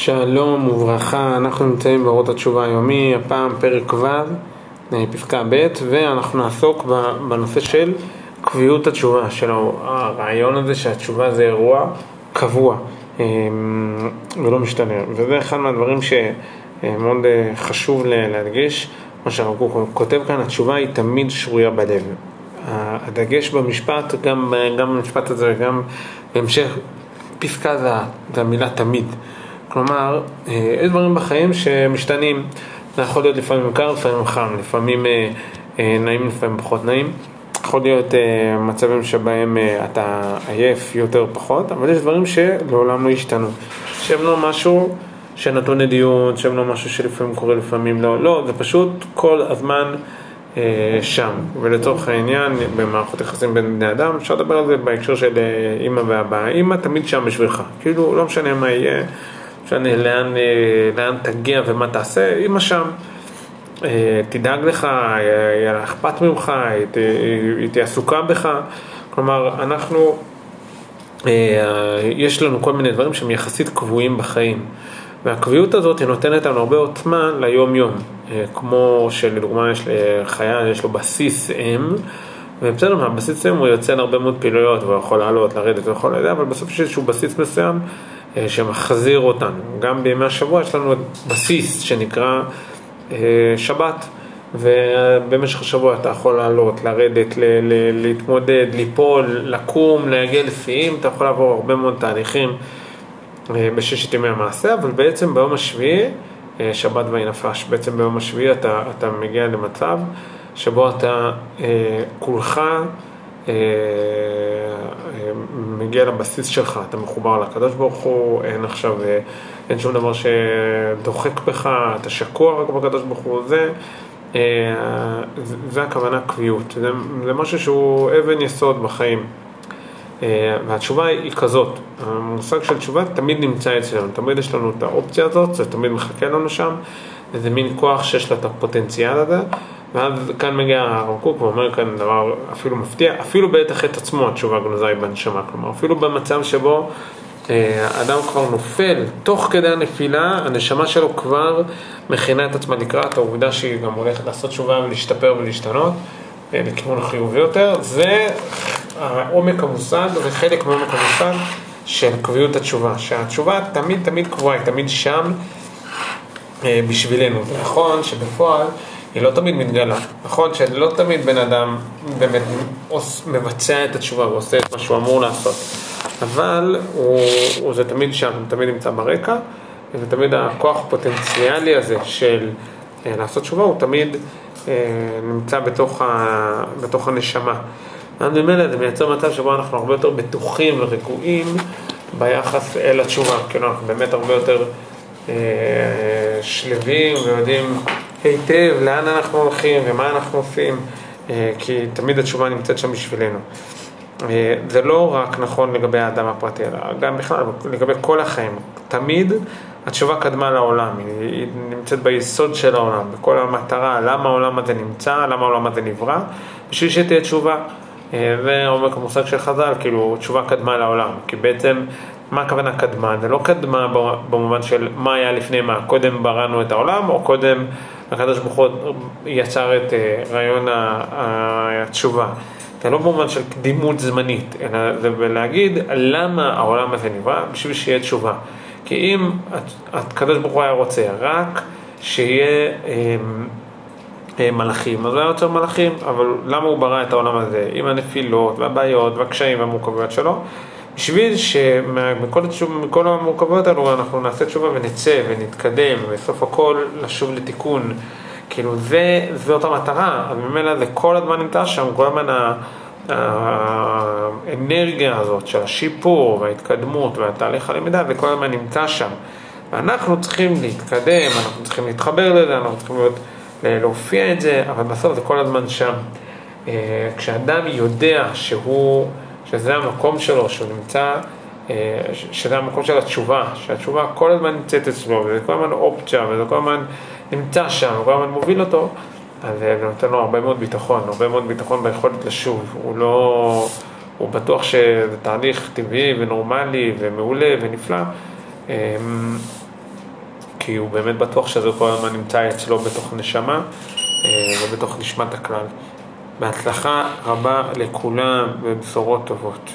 שלום וברכה, אנחנו נמצאים באורות התשובה היומי, הפעם פרק ו', אה, פסקה ב', ואנחנו נעסוק בנושא של קביעות התשובה, של הרעיון הזה שהתשובה זה אירוע קבוע אה, ולא משתנה, וזה אחד מהדברים שמאוד אה, חשוב להדגיש, מה שהרב קוק כותב כאן, התשובה היא תמיד שרויה בלב. הדגש במשפט, גם, גם במשפט הזה וגם בהמשך פסקה זה, המילה תמיד. כלומר, אה, יש דברים בחיים שמשתנים. זה יכול להיות לפעמים קר, לפעמים חם, לפעמים אה, אה, נעים, לפעמים פחות נעים. יכול להיות מצבים שבהם אתה עייף יותר פחות, אבל יש דברים שלעולם לא השתנו. שהם לא משהו שנתון לדיון, שהם לא משהו שלפעמים קורה, לפעמים לא. לא, זה פשוט כל הזמן שם. ולצורך העניין, במערכות יחסים בין בני אדם, אפשר לדבר על זה בהקשר של אימא ואבא. אימא תמיד שם בשבילך. כאילו, לא משנה מה יהיה. משנה לאן, אה, לאן תגיע ומה תעשה, אמא שם. אה, תדאג לך, יהיה לה אכפת ממך, היא תהיה עסוקה בך. כלומר, אנחנו, אה, יש לנו כל מיני דברים שהם יחסית קבועים בחיים. והקביעות הזאת היא נותנת לנו הרבה עוצמה ליום-יום. כמו שלדוגמה יש לחייל, יש לו בסיס אם, ובסדר, מהבסיס אם הוא יוצא להרבה מאוד פעילויות, והוא יכול לעלות, לרדת, הוא יכול לדעת, אבל בסוף יש איזשהו בסיס מסוים אה, שמחזיר אותנו. גם בימי השבוע יש לנו בסיס שנקרא אה, שבת, ובמשך השבוע אתה יכול לעלות, לרדת, ל- ל- להתמודד, ליפול, לקום, להגיע לשיאים, אתה יכול לעבור הרבה מאוד תהליכים אה, בששת ימי המעשה, אבל בעצם ביום השביעי, שבת ויהי נפש, בעצם ביום השביעי אתה, אתה מגיע למצב שבו אתה כולך אה, אה, מגיע לבסיס שלך, אתה מחובר לקדוש ברוך הוא, אין עכשיו, אה, אין שום דבר שדוחק בך, אתה שקוע רק בקדוש ברוך הוא, זה, זה הכוונה קביעות, זה, זה משהו שהוא אבן יסוד בחיים. והתשובה היא כזאת, המושג של תשובה תמיד נמצא אצלנו, תמיד יש לנו את האופציה הזאת, זה תמיד מחכה לנו שם, זה מין כוח שיש לו את הפוטנציאל הזה, ואז כאן מגיע הרב קוק ואומר כאן דבר אפילו מפתיע, אפילו בעת החטא עצמו התשובה גנוזה היא בנשמה, כלומר אפילו במצב שבו אה, אדם כבר נופל, תוך כדי הנפילה, הנשמה שלו כבר מכינה את עצמה לקראת העובדה שהיא גם הולכת לעשות תשובה ולהשתפר ולהשתנות אה, לכיוון החיובי יותר, זה העומק המושג וחלק מעומק המושג של קביעות התשובה, שהתשובה תמיד תמיד קבועה, היא תמיד שם אה, בשבילנו. זה נכון שבפועל היא לא תמיד מתגלה. נכון שלא תמיד בן אדם באמת מבצע את התשובה ועושה את מה שהוא אמור לעשות, אבל הוא, הוא זה תמיד שם, הוא תמיד נמצא ברקע, ותמיד הכוח הפוטנציאלי הזה של אה, לעשות תשובה הוא תמיד אה, נמצא בתוך, ה, בתוך הנשמה. אז ממילא זה מייצר מצב שבו אנחנו הרבה יותר בטוחים ורגועים ביחס אל התשובה, כאילו אנחנו באמת הרבה יותר אה, שלווים ויודעים היטב לאן אנחנו הולכים ומה אנחנו עושים, אה, כי תמיד התשובה נמצאת שם בשבילנו. אה, זה לא רק נכון לגבי האדם הפרטי, אלא גם בכלל לגבי כל החיים. תמיד התשובה קדמה לעולם, היא נמצאת ביסוד של העולם, בכל המטרה, למה העולם הזה נמצא, למה העולם הזה נברא, בשביל שתהיה תשובה. זה אה, עומק המושג של חז"ל, כאילו תשובה קדמה לעולם, כי בעצם מה הכוונה קדמה? זה לא קדמה במובן של מה היה לפני מה, קודם בראנו את העולם או קודם הקדוש ברוך הוא יצר את אה, רעיון התשובה. זה לא במובן של קדימות זמנית, אלא זה להגיד למה העולם הזה נברא, בשביל שיהיה תשובה. כי אם הקדוש ברוך הוא היה רוצה רק שיהיה אמ, אה, מלאכים, אז הוא היה יוצר מלאכים, אבל למה הוא ברא את העולם הזה עם הנפילות והבעיות והקשיים והמורכבויות שלו? בשביל שמכל המורכבויות האלו אנחנו נעשה תשובה ונצא ונתקדם, ובסוף הכל לשוב לתיקון. כאילו זה, זאת המטרה, אז ממילא זה כל הזמן נמצא שם, כל הזמן האנרגיה הזאת של השיפור וההתקדמות והתהליך הלמידה, זה כל הזמן נמצא שם. ואנחנו צריכים להתקדם, אנחנו צריכים להתחבר לזה, אנחנו צריכים להיות, להופיע את זה, אבל בסוף זה כל הזמן שם. אה, כשאדם יודע שהוא... שזה המקום שלו, שהוא נמצא, אה, שזה המקום של התשובה, שהתשובה כל הזמן נמצאת אצלו, וזה כל הזמן אופציה, וזה כל הזמן נמצא שם, וכל הזמן מוביל אותו, אז זה נותן לו הרבה מאוד ביטחון, הרבה מאוד ביטחון ביכולת לשוב. הוא לא... הוא בטוח שזה תהליך טבעי ונורמלי ומעולה ונפלא. אמ, כי הוא באמת בטוח שזה כל הזמן נמצא אצלו בתוך נשמה ובתוך נשמת הכלל. בהצלחה רבה לכולם ובשורות טובות.